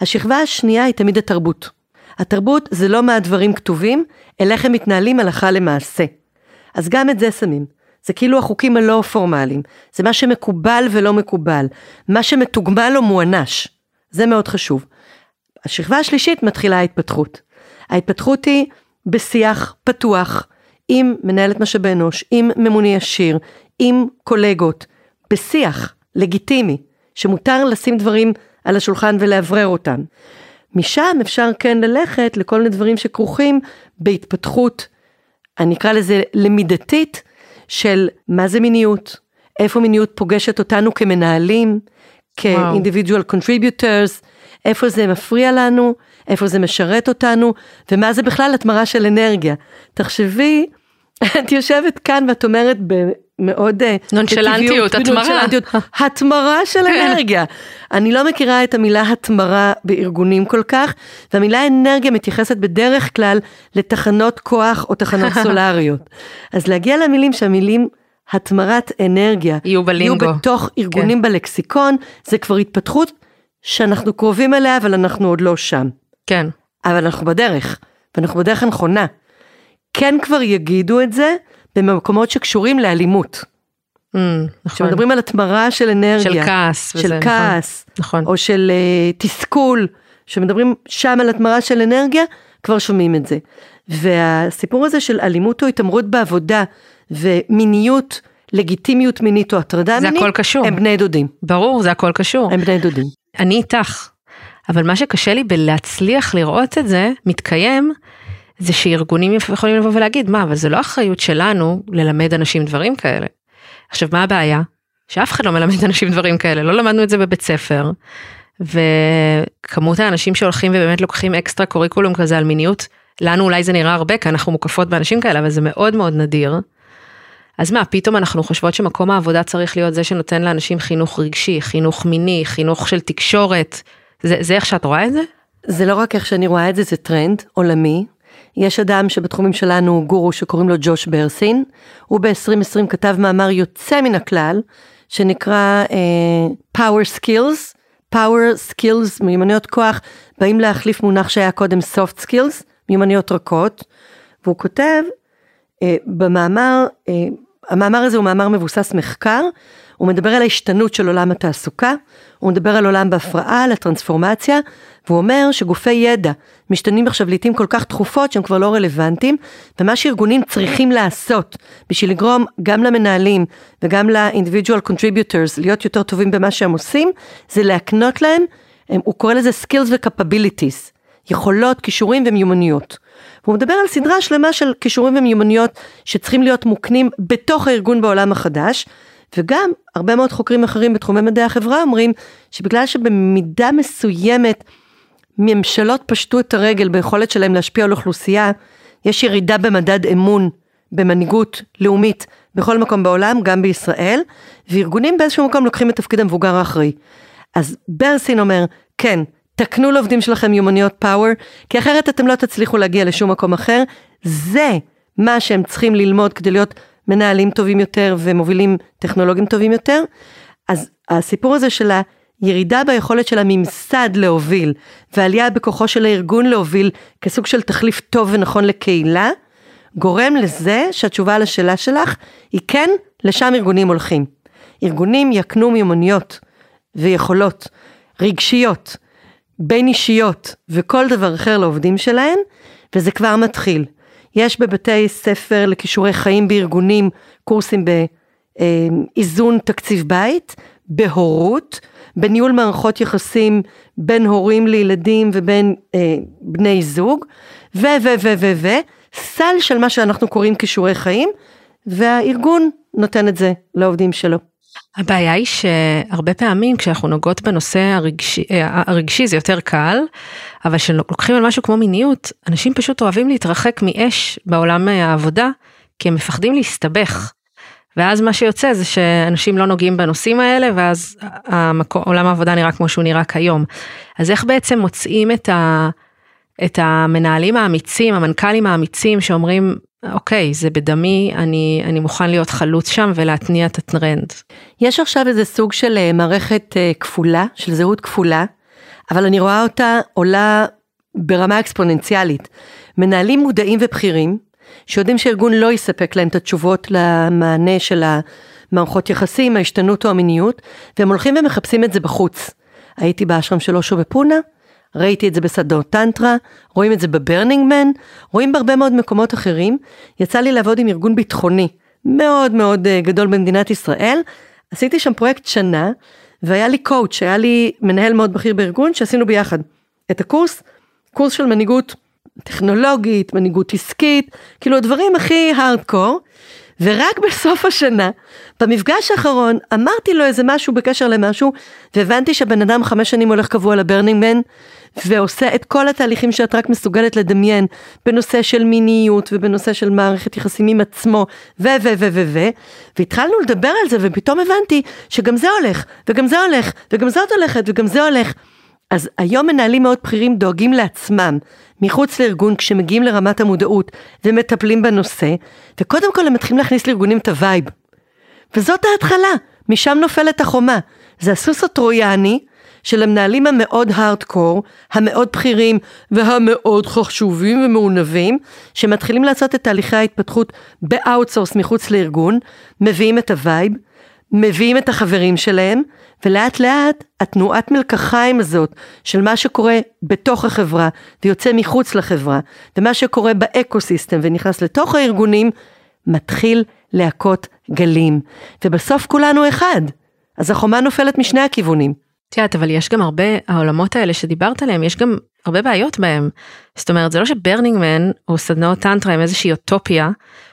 השכבה השנייה היא תמיד התרבות. התרבות זה לא מהדברים כתובים, אלא איך הם מתנהלים הלכה למעשה. אז גם את זה שמים. זה כאילו החוקים הלא פורמליים. זה מה שמקובל ולא מקובל. מה שמתוגמל או מוענש. זה מאוד חשוב. השכבה השלישית מתחילה ההתפתחות. ההתפתחות היא בשיח פתוח, עם מנהלת משאבי אנוש, עם ממוני ישיר, עם קולגות, בשיח לגיטימי, שמותר לשים דברים על השולחן ולאוורר אותם. משם אפשר כן ללכת לכל מיני דברים שכרוכים בהתפתחות, אני אקרא לזה למידתית, של מה זה מיניות, איפה מיניות פוגשת אותנו כמנהלים, כ-individual contributors, איפה זה מפריע לנו, איפה זה משרת אותנו, ומה זה בכלל התמרה של אנרגיה. תחשבי, (laughs) את יושבת כאן ואת אומרת במאוד אה, נונשלנטיות, התמרה. התמרה של כן. אנרגיה. אני לא מכירה את המילה התמרה בארגונים כל כך, והמילה אנרגיה מתייחסת בדרך כלל לתחנות כוח או תחנות (laughs) סולריות. אז להגיע למילים שהמילים התמרת אנרגיה יהיו בלינגו, יהיו בתוך ארגונים כן. בלקסיקון, זה כבר התפתחות שאנחנו קרובים אליה, אבל אנחנו עוד לא שם. כן. אבל אנחנו בדרך, ואנחנו בדרך הנכונה. כן כבר יגידו את זה במקומות שקשורים לאלימות. Mm, נכון. כשמדברים על התמרה של אנרגיה. של כעס. של וזה, כעס. נכון. או של uh, תסכול. כשמדברים שם על התמרה של אנרגיה, כבר שומעים את זה. והסיפור הזה של אלימות או התעמרות בעבודה ומיניות, לגיטימיות מינית או הטרדה מינית, זה הכל קשור. הם בני דודים. ברור, זה הכל קשור. הם בני דודים. אני איתך, אבל מה שקשה לי בלהצליח לראות את זה מתקיים, זה שארגונים יכולים לבוא ולהגיד, מה, אבל זה לא אחריות שלנו ללמד אנשים דברים כאלה. עכשיו, מה הבעיה? שאף אחד לא מלמד אנשים דברים כאלה, לא למדנו את זה בבית ספר, וכמות האנשים שהולכים ובאמת לוקחים אקסטרה קוריקולום כזה על מיניות, לנו אולי זה נראה הרבה, כי אנחנו מוקפות באנשים כאלה, אבל זה מאוד מאוד נדיר. אז מה, פתאום אנחנו חושבות שמקום העבודה צריך להיות זה שנותן לאנשים חינוך רגשי, חינוך מיני, חינוך של תקשורת. זה, זה איך שאת רואה את זה? זה לא רק איך שאני רואה את זה, זה טרנד עולמי. יש אדם שבתחומים שלנו הוא גורו שקוראים לו ג'וש ברסין. הוא ב-2020 כתב מאמר יוצא מן הכלל, שנקרא uh, Power Skills. Power Skills, מיומנויות כוח, באים להחליף מונח שהיה קודם Soft Skills, מיומנויות רכות. והוא כותב uh, במאמר, uh, המאמר הזה הוא מאמר מבוסס מחקר, הוא מדבר על ההשתנות של עולם התעסוקה, הוא מדבר על עולם בהפרעה, על הטרנספורמציה, והוא אומר שגופי ידע משתנים עכשיו לעיתים כל כך תכופות שהם כבר לא רלוונטיים, ומה שארגונים צריכים לעשות בשביל לגרום גם למנהלים וגם ל-individual contributors להיות יותר טובים במה שהם עושים, זה להקנות להם, הוא קורא לזה skills ו-capabilities, יכולות, כישורים ומיומנויות. והוא מדבר על סדרה שלמה של כישורים ומיומנויות שצריכים להיות מוקנים בתוך הארגון בעולם החדש, וגם הרבה מאוד חוקרים אחרים בתחומי מדעי החברה אומרים שבגלל שבמידה מסוימת ממשלות פשטו את הרגל ביכולת שלהם להשפיע על אוכלוסייה, יש ירידה במדד אמון במנהיגות לאומית בכל מקום בעולם, גם בישראל, וארגונים באיזשהו מקום לוקחים את תפקיד המבוגר האחראי. אז ברסין אומר, כן, תקנו לעובדים שלכם מיומנויות פאוור, כי אחרת אתם לא תצליחו להגיע לשום מקום אחר. זה מה שהם צריכים ללמוד כדי להיות מנהלים טובים יותר ומובילים טכנולוגים טובים יותר. אז הסיפור הזה של הירידה ביכולת של הממסד להוביל ועלייה בכוחו של הארגון להוביל כסוג של תחליף טוב ונכון לקהילה, גורם לזה שהתשובה על השאלה שלך היא כן, לשם ארגונים הולכים. ארגונים יקנו מיומנויות ויכולות רגשיות, בין אישיות וכל דבר אחר לעובדים שלהם, וזה כבר מתחיל. יש בבתי ספר לכישורי חיים בארגונים קורסים באיזון תקציב בית, בהורות, בניהול מערכות יחסים בין הורים לילדים ובין אה, בני זוג, ו ו ו ו ו סל של מה שאנחנו קוראים כישורי חיים, והארגון נותן את זה לעובדים שלו. הבעיה היא שהרבה פעמים כשאנחנו נוגעות בנושא הרגשי, אה, הרגשי זה יותר קל, אבל כשלוקחים על משהו כמו מיניות, אנשים פשוט אוהבים להתרחק מאש בעולם העבודה, כי הם מפחדים להסתבך. ואז מה שיוצא זה שאנשים לא נוגעים בנושאים האלה, ואז המקום, עולם העבודה נראה כמו שהוא נראה כיום. אז איך בעצם מוצאים את, ה, את המנהלים האמיצים, המנכ"לים האמיצים שאומרים, אוקיי, זה בדמי, אני, אני מוכן להיות חלוץ שם ולהתניע את הטרנד. יש עכשיו איזה סוג של אה, מערכת אה, כפולה, של זהות כפולה, אבל אני רואה אותה עולה ברמה אקספוננציאלית. מנהלים מודעים ובכירים, שיודעים שארגון לא יספק להם את התשובות למענה של המערכות יחסים, ההשתנות או המיניות, והם הולכים ומחפשים את זה בחוץ. הייתי באשרם של אושו בפונה, ראיתי את זה בשדות טנטרה, רואים את זה ב Burning Man, רואים בהרבה מאוד מקומות אחרים. יצא לי לעבוד עם ארגון ביטחוני מאוד מאוד אה, גדול במדינת ישראל. עשיתי שם פרויקט שנה, והיה לי coach, היה לי מנהל מאוד בכיר בארגון, שעשינו ביחד את הקורס, קורס של מנהיגות טכנולוגית, מנהיגות עסקית, כאילו הדברים הכי הארדקור. ורק בסוף השנה, במפגש האחרון, אמרתי לו איזה משהו בקשר למשהו, והבנתי שהבן אדם חמש שנים הולך קבוע ל Burning Man, ועושה את כל התהליכים שאת רק מסוגלת לדמיין, בנושא של מיניות, ובנושא של מערכת יחסים עם עצמו, ו ו ו ו ו, והתחלנו לדבר על זה, ופתאום הבנתי שגם זה הולך, וגם זה הולך, וגם זאת הולכת, וגם זה הולך. אז היום מנהלים מאוד בכירים דואגים לעצמם, מחוץ לארגון כשמגיעים לרמת המודעות ומטפלים בנושא, וקודם כל הם מתחילים להכניס לארגונים את ה vibe. וזאת ההתחלה, משם נופלת החומה. זה הסוס הטרויאני של המנהלים המאוד הארדקור, המאוד בכירים והמאוד חשובים ומעונבים, שמתחילים לעשות את תהליכי ההתפתחות ב outsource מחוץ לארגון, מביאים את ה vibe, מביאים את החברים שלהם, ולאט לאט התנועת מלקחיים הזאת של מה שקורה בתוך החברה ויוצא מחוץ לחברה, ומה שקורה ב ecosystem ונכנס לתוך הארגונים, מתחיל להכות גלים. ובסוף כולנו אחד. אז החומה נופלת משני הכיוונים. את יודעת, אבל יש גם הרבה, העולמות האלה שדיברת עליהם, יש גם הרבה בעיות בהם. זאת אומרת, זה לא ש Burning Man או סדנאות טנטרה הם איזושהי אוטופיה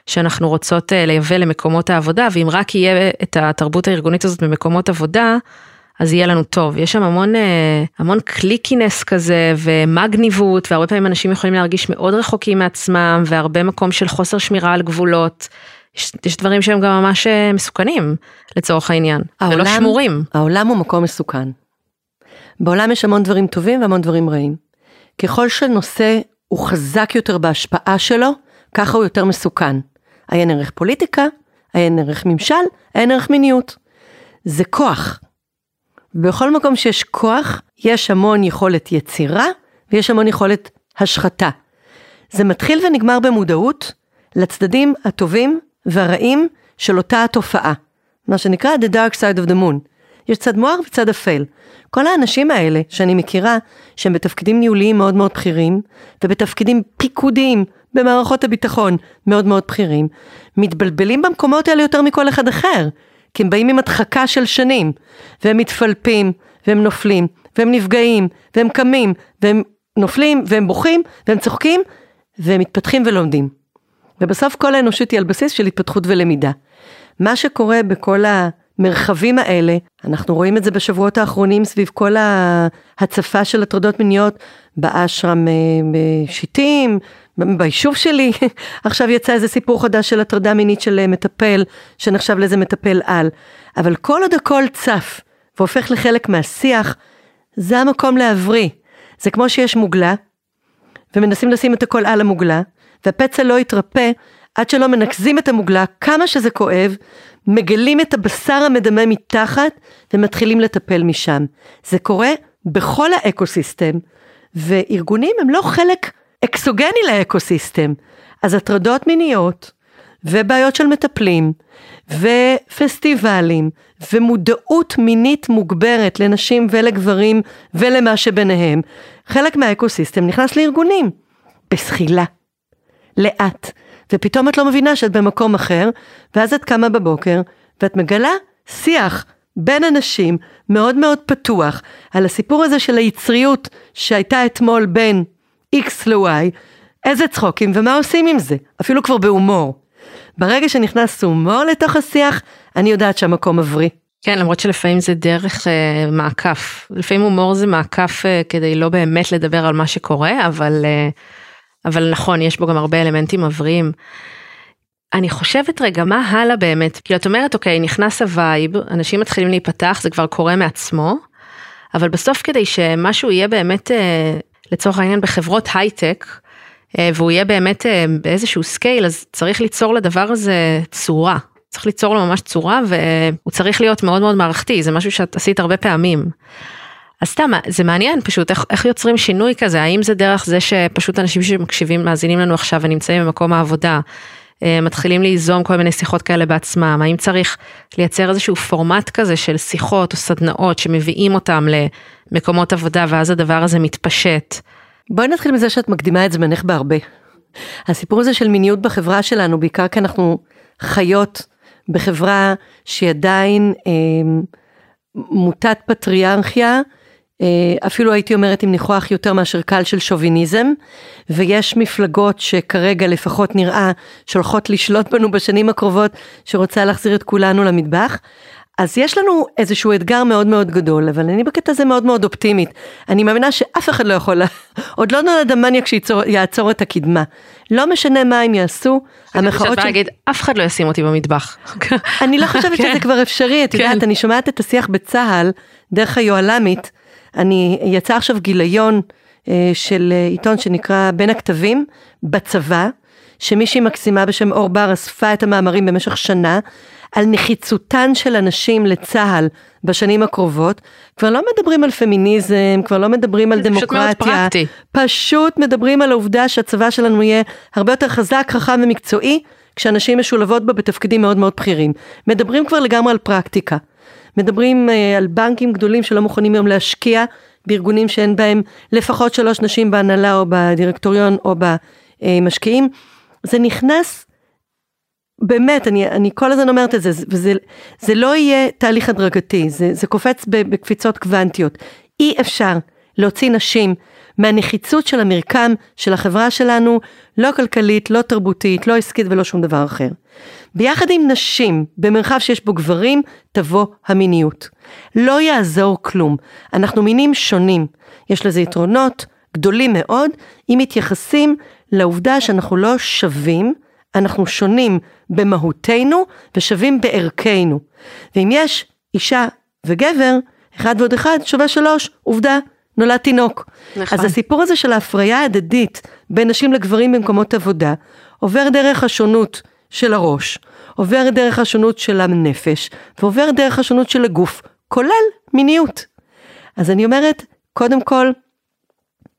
שאנחנו רוצות אה, לייבא למקומות העבודה, ואם רק יהיה את התרבות הארגונית הזאת במקומות עבודה, אז יהיה לנו טוב. יש שם המון, אה, המון קליקינס כזה ומגניבות, והרבה פעמים אנשים יכולים להרגיש מאוד רחוקים מעצמם, והרבה מקום של חוסר שמירה על גבולות. יש, יש דברים שהם גם ממש אה, מסוכנים לצורך העניין, העולם, ולא שמורים. העולם הוא מקום מסוכן. בעולם יש המון דברים טובים והמון דברים רעים. ככל שנושא הוא חזק יותר בהשפעה שלו, ככה הוא יותר מסוכן. עיין ערך פוליטיקה, עיין ערך ממשל, עיין ערך מיניות. זה כוח. בכל מקום שיש כוח, יש המון יכולת יצירה ויש המון יכולת השחתה. זה מתחיל ונגמר במודעות לצדדים הטובים והרעים של אותה התופעה. מה שנקרא The Dark Side of the Moon. יש צד מואר וצד אפל. כל האנשים האלה שאני מכירה, שהם בתפקידים ניהוליים מאוד מאוד בכירים, ובתפקידים פיקודיים במערכות הביטחון מאוד מאוד בכירים, מתבלבלים במקומות האלה יותר מכל אחד אחר, כי הם באים עם הדחקה של שנים, והם מתפלפים, והם נופלים, והם נפגעים, והם קמים, והם נופלים, והם בוכים, והם צוחקים, והם מתפתחים ולומדים. ובסוף כל האנושות היא על בסיס של התפתחות ולמידה. מה שקורה בכל ה... המרחבים האלה, אנחנו רואים את זה בשבועות האחרונים סביב כל ההצפה של הטרדות מיניות באשרם אה, שיטים, ביישוב שלי, (laughs) עכשיו יצא איזה סיפור חדש של הטרדה מינית של אה, מטפל, שנחשב לאיזה מטפל על. אבל כל עוד הכל צף והופך לחלק מהשיח, זה המקום להבריא. זה כמו שיש מוגלה, ומנסים לשים את הכל על המוגלה, והפצע לא יתרפא עד שלא מנקזים את המוגלה, כמה שזה כואב, מגלים את הבשר המדמם מתחת ומתחילים לטפל משם. זה קורה בכל האקוסיסטם, וארגונים הם לא חלק אקסוגני לאקוסיסטם. אז הטרדות מיניות, ובעיות של מטפלים, ופסטיבלים, ומודעות מינית מוגברת לנשים ולגברים ולמה שביניהם, חלק מהאקוסיסטם נכנס לארגונים. בזחילה. לאט. ופתאום את לא מבינה שאת במקום אחר, ואז את קמה בבוקר, ואת מגלה שיח בין אנשים מאוד מאוד פתוח, על הסיפור הזה של היצריות שהייתה אתמול בין X ל-Y, איזה צחוקים ומה עושים עם זה, אפילו כבר בהומור. ברגע שנכנס הומור לתוך השיח, אני יודעת שהמקום מבריא. כן, למרות שלפעמים זה דרך אה, מעקף. לפעמים הומור זה מעקף אה, כדי לא באמת לדבר על מה שקורה, אבל אה, אבל נכון, יש בו גם הרבה אלמנטים מבריאים. אני חושבת רגע, מה הלאה באמת? כי את אומרת, אוקיי, נכנס ה vibe, אנשים מתחילים להיפתח, זה כבר קורה מעצמו, אבל בסוף כדי שמשהו יהיה באמת, אה, לצורך העניין בחברות הייטק, אה, והוא יהיה באמת אה, באיזשהו scale, אז צריך ליצור לדבר הזה צורה. צריך ליצור לו ממש צורה והוא צריך להיות מאוד מאוד מערכתי, זה משהו שאת עשית הרבה פעמים. אז סתם, זה מעניין פשוט איך, איך יוצרים שינוי כזה, האם זה דרך זה שפשוט אנשים שמקשיבים, מאזינים לנו עכשיו ונמצאים במקום העבודה, אה, מתחילים ליזום כל מיני שיחות כאלה בעצמם, האם צריך לייצר איזשהו פורמט כזה של שיחות או סדנאות שמביאים אותם למקומות עבודה ואז הדבר הזה מתפשט. בואי נתחיל מזה שאת מקדימה את זמנך בהרבה. הסיפור הזה של מיניות בחברה שלנו, בעיקר כי אנחנו חיות בחברה שהיא עדיין אה, מוטת פטריארכיה, אפילו הייתי אומרת עם ניחוח יותר מאשר קל של שוביניזם, ויש מפלגות שכרגע לפחות נראה שהולכות לשלוט בנו בשנים הקרובות, שרוצה להחזיר את כולנו למטבח. אז יש לנו איזשהו אתגר מאוד מאוד גדול, אבל אני בקטע הזה מאוד מאוד אופטימית. אני מאמינה שאף אחד לא יכול, (laughs) עוד לא נולד המניאק שיעצור את הקדמה. לא משנה מה הם יעשו, המחאות של... להגיד, אף אחד לא ישים אותי במטבח. אני לא חושבת (laughs) שזה כן. כבר אפשרי, את יודעת, כן. אני שומעת את השיח בצה"ל, דרך היוהל"מית, אני, יצא עכשיו גיליון אה, של אה, עיתון שנקרא בין הכתבים, בצבא, שמישהי מקסימה בשם אור בר אספה את המאמרים במשך שנה, על נחיצותן של הנשים לצה"ל בשנים הקרובות, כבר לא מדברים על פמיניזם, כבר לא מדברים על דמוקרטיה, פשוט מאוד פרקטי. פשוט מדברים על העובדה שהצבא שלנו יהיה הרבה יותר חזק, חכם ומקצועי, כשאנשים משולבות בה בתפקידים מאוד מאוד בכירים. מדברים כבר לגמרי על פרקטיקה. מדברים uh, על בנקים גדולים שלא מוכנים היום להשקיע בארגונים שאין בהם לפחות שלוש נשים בהנהלה או בדירקטוריון או במשקיעים. זה נכנס באמת, אני, אני כל הזמן אומרת את זה, וזה זה לא יהיה תהליך הדרגתי, זה, זה קופץ בקפיצות קוונטיות. אי אפשר להוציא נשים מהנחיצות של המרקם של החברה שלנו, לא כלכלית, לא תרבותית, לא עסקית ולא שום דבר אחר. ביחד עם נשים, במרחב שיש בו גברים, תבוא המיניות. לא יעזור כלום, אנחנו מינים שונים, יש לזה יתרונות גדולים מאוד, אם מתייחסים לעובדה שאנחנו לא שווים, אנחנו שונים במהותנו ושווים בערכנו. ואם יש אישה וגבר, אחד ועוד אחד שווה שלוש, עובדה, נולד תינוק. נכון. אז הסיפור הזה של ההפריה ההדדית בין נשים לגברים במקומות עבודה, עובר דרך השונות של הראש, עובר דרך השונות של הנפש, ועובר דרך השונות של הגוף, כולל מיניות. אז אני אומרת, קודם כל,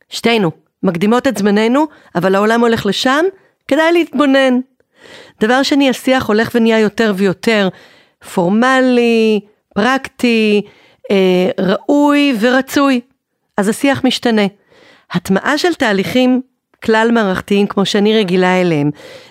שתינו מקדימות את זמננו, אבל העולם הולך לשם, כדאי להתבונן. דבר שני, השיח הולך ונהיה יותר ויותר פורמלי, פרקטי, אה, ראוי ורצוי. אז השיח משתנה. הטמעה של תהליכים כלל מערכתיים כמו שאני רגילה אליהם,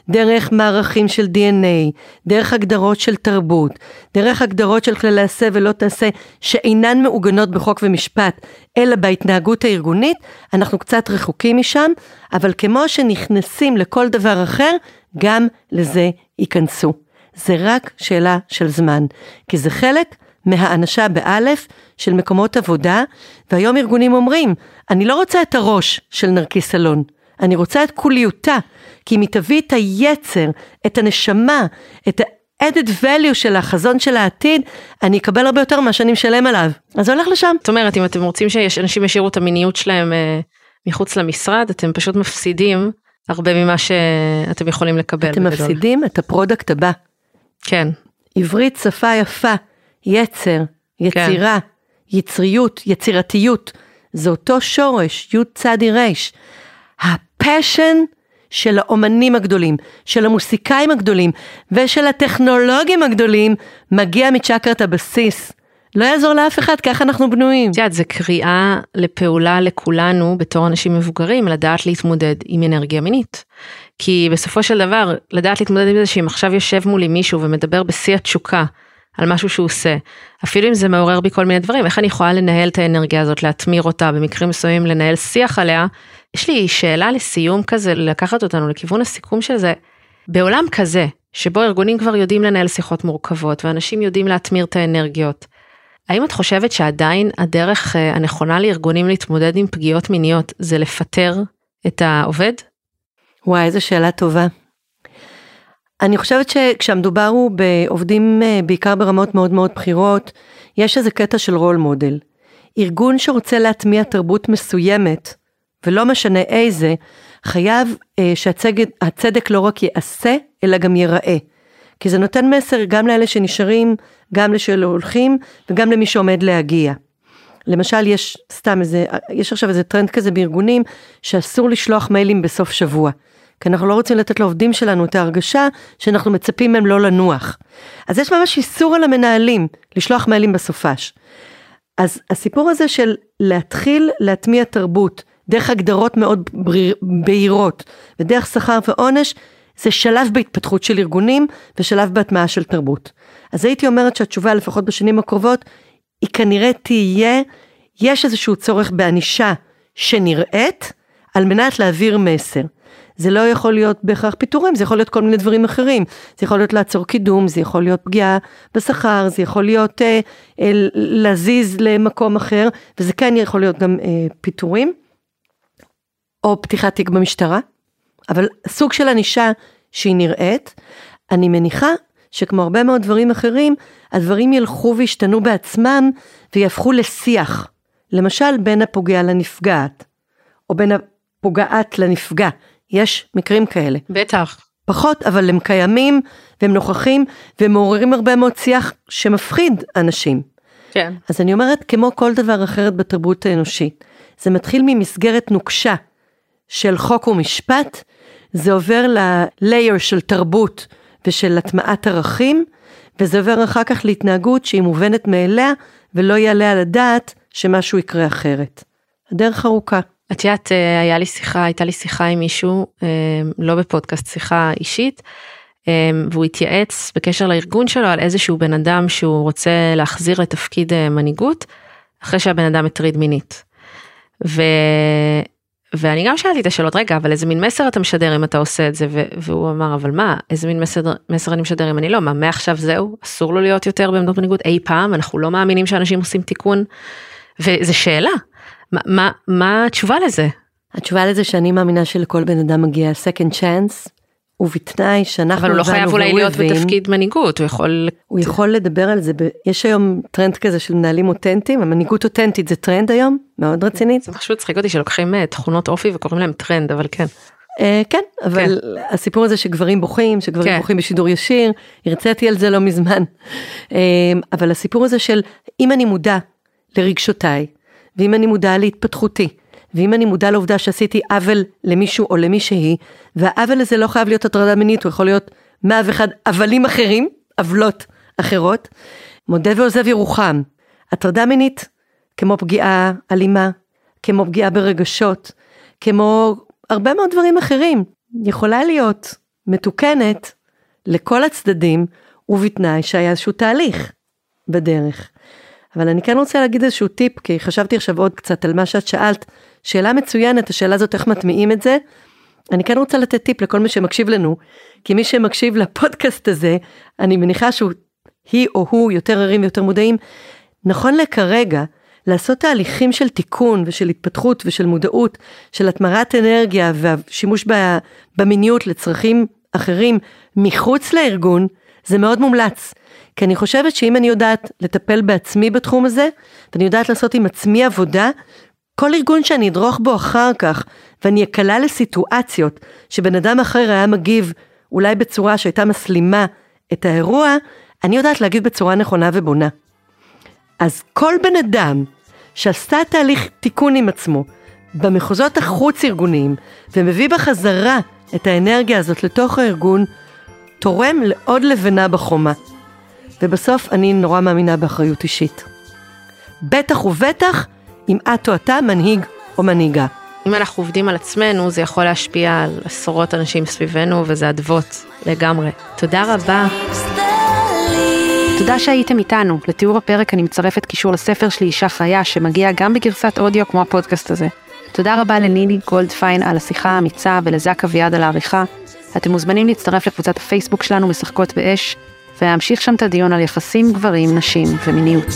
דרך מערכים של DNA, דרך הגדרות של תרבות, דרך הגדרות של כללי עשה ולא תעשה, שאינן מעוגנות בחוק ומשפט, אלא בהתנהגות הארגונית, אנחנו קצת רחוקים משם, אבל כמו שנכנסים לכל דבר אחר, גם לזה ייכנסו. זה רק שאלה של זמן, כי זה חלק מהאנשה באלף של מקומות עבודה, והיום ארגונים אומרים, אני לא רוצה את הראש של נרקיס אלון, אני רוצה את כוליותה, כי אם היא תביא את היצר, את הנשמה, את ה-added value של החזון של העתיד, אני אקבל הרבה יותר ממה שאני משלם עליו. אז זה הולך לשם. זאת אומרת, אם אתם רוצים שאנשים ישאירו את המיניות שלהם אה, מחוץ למשרד, אתם פשוט מפסידים הרבה ממה שאתם יכולים לקבל. אתם בגדול. מפסידים את ה product הבא. כן. עברית שפה יפה, יצר, יצירה, כן. יצריות, יצירתיות. זה אותו שורש, י' צדי ר'. ה passion של האומנים הגדולים, של המוסיקאים הגדולים ושל הטכנולוגים הגדולים מגיע מצ'אקרת הבסיס. לא יעזור לאף אחד, ככה אנחנו בנויים. את יודעת, זה קריאה לפעולה לכולנו בתור אנשים מבוגרים, לדעת להתמודד עם אנרגיה מינית. כי בסופו של דבר, לדעת להתמודד עם זה שאם עכשיו יושב מולי מישהו ומדבר בשיא התשוקה על משהו שהוא עושה, אפילו אם זה מעורר בי כל מיני דברים, איך אני יכולה לנהל את האנרגיה הזאת, להתמיר אותה, במקרים מסוימים לנהל שיח עליה. יש לי שאלה לסיום כזה, לקחת אותנו לכיוון הסיכום של זה. בעולם כזה, שבו ארגונים כבר יודעים לנהל שיחות מורכבות, ואנשים יודעים להתמיר את האנרגיות, האם את חושבת שעדיין הדרך אה, הנכונה לארגונים להתמודד עם פגיעות מיניות זה לפטר את העובד? וואי, איזו שאלה טובה. אני חושבת שכשהמדובר הוא בעובדים אה, בעיקר ברמות מאוד מאוד בכירות, יש איזה קטע של רול מודל. ארגון שרוצה להטמיע תרבות מסוימת, ולא משנה איזה, חייב אה, שהצדק לא רק ייעשה, אלא גם ייראה. כי זה נותן מסר גם לאלה שנשארים, גם לשאלה הולכים, וגם למי שעומד להגיע. למשל, יש סתם איזה, יש עכשיו איזה טרנד כזה בארגונים, שאסור לשלוח מיילים בסוף שבוע. כי אנחנו לא רוצים לתת לעובדים שלנו את ההרגשה שאנחנו מצפים מהם לא לנוח. אז יש ממש איסור על המנהלים לשלוח מיילים בסופש. אז הסיפור הזה של להתחיל להטמיע תרבות דרך הגדרות מאוד בהירות ודרך שכר ועונש, זה שלב בהתפתחות של ארגונים ושלב בהטמעה של תרבות. אז הייתי אומרת שהתשובה לפחות בשנים הקרובות היא כנראה תהיה, יש איזשהו צורך בענישה שנראית על מנת להעביר מסר. זה לא יכול להיות בהכרח פיטורים, זה יכול להיות כל מיני דברים אחרים. זה יכול להיות לעצור קידום, זה יכול להיות פגיעה בשכר, זה יכול להיות אה, אה, להזיז למקום אחר, וזה כן יכול להיות גם אה, פיטורים, או פתיחת תיק במשטרה, אבל סוג של ענישה שהיא נראית. אני מניחה שכמו הרבה מאוד דברים אחרים, הדברים ילכו וישתנו בעצמם ויהפכו לשיח. למשל בין הפוגע לנפגעת, או בין הפוגעת לנפגע. יש מקרים כאלה. בטח. פחות, אבל הם קיימים, והם נוכחים, והם מעוררים הרבה מאוד שיח שמפחיד אנשים. כן. אז אני אומרת, כמו כל דבר אחרת בתרבות האנושית, זה מתחיל ממסגרת נוקשה של חוק ומשפט, זה עובר ל-layer של תרבות ושל הטמעת ערכים, וזה עובר אחר כך להתנהגות שהיא מובנת מאליה, ולא יעלה על הדעת שמשהו יקרה אחרת. הדרך ארוכה. את יודעת, אה, היה לי שיחה, הייתה לי שיחה עם מישהו, אה, לא בפודקאסט, שיחה אישית, אה, והוא התייעץ בקשר לארגון שלו על איזשהו בן אדם שהוא רוצה להחזיר לתפקיד מנהיגות, אחרי שהבן אדם הטריד מינית. ו... ואני גם שאלתי את השאלות, רגע, אבל איזה מין מסר אתה משדר אם אתה עושה את זה? והוא אמר, אבל מה, איזה מין מסר, מסר אני משדר אם אני לא? מה, מעכשיו זהו? אסור לו להיות יותר בעמדות מנהיגות אי פעם? אנחנו לא מאמינים שאנשים עושים תיקון? וזו שאלה. מה, מה, מה התשובה לזה? התשובה לזה שאני מאמינה שלכל בן אדם מגיע second chance, ובתנאי שאנחנו אבל הוא לא חייב אולי להיות בתפקיד מנהיגות, הוא יכול... הוא יכול לדבר על זה, ב... יש היום טרנד כזה של מנהלים אותנטיים, המנהיגות אותנטית זה טרנד היום, מאוד רציני. זה פשוט מצחיק אותי שלוקחים אה, תכונות אופי וקוראים להם טרנד, אבל כן. אה, כן, אבל כן. הסיפור הזה שגברים בוכים, שגברים כן. בוכים בשידור ישיר, הרציתי על זה לא מזמן. אה, אבל הסיפור הזה של אם אני מודע לרגשותיי, ואם אני מודע להתפתחותי, ואם אני מודע לעובדה שעשיתי עוול למישהו או למישהי, והעוול הזה לא חייב להיות הטרדה מינית, הוא יכול להיות מאה ואחד עוולים אחרים, עוולות אחרות, מודה ועוזב ירוחם. הטרדה מינית, כמו פגיעה אלימה, כמו פגיעה ברגשות, כמו הרבה מאוד דברים אחרים, יכולה להיות מתוקנת לכל הצדדים, ובתנאי שהיה איזשהו תהליך בדרך. אבל אני כן רוצה להגיד איזשהו טיפ, כי חשבתי עכשיו עוד קצת על מה שאת שאלת, שאלה מצוינת, השאלה הזאת איך מטמיעים את זה. אני כן רוצה לתת טיפ לכל מי שמקשיב לנו, כי מי שמקשיב לפודקאסט הזה, אני מניחה שהוא, היא או הוא יותר ערים ויותר מודעים. נכון לכרגע, לעשות תהליכים של תיקון ושל התפתחות ושל מודעות, של התמרת אנרגיה והשימוש במיניות לצרכים אחרים מחוץ לארגון, זה מאוד מומלץ. כי אני חושבת שאם אני יודעת לטפל בעצמי בתחום הזה, ואני יודעת לעשות עם עצמי עבודה, כל ארגון שאני אדרוך בו אחר כך, ואני אקלה לסיטואציות שבן אדם אחר היה מגיב אולי בצורה שהייתה מסלימה את האירוע, אני יודעת להגיב בצורה נכונה ובונה. אז כל בן אדם שעשתה תהליך תיקון עם עצמו במחוזות החוץ ארגוניים ומביא בחזרה את האנרגיה הזאת לתוך הארגון, תורם לעוד לבנה בחומה. ובסוף אני נורא מאמינה באחריות אישית. בטח ובטח אם את או אתה מנהיג או מנהיגה. אם אנחנו עובדים על עצמנו, זה יכול להשפיע על עשרות אנשים סביבנו, וזה אדוות לגמרי. תודה רבה. תודה שהייתם איתנו. לתיאור הפרק אני מצרפת קישור לספר שלי, אישה חיה, שמגיע גם בגרסת אודיו כמו הפודקאסט הזה. תודה רבה לנילי גולדפיין על השיחה האמיצה ולזק אביעד על העריכה. אתם מוזמנים להצטרף לקבוצת הפייסבוק שלנו משחקות באש, ולהמשיך שם את הדיון על יחסים גברים, נשים ומיניות.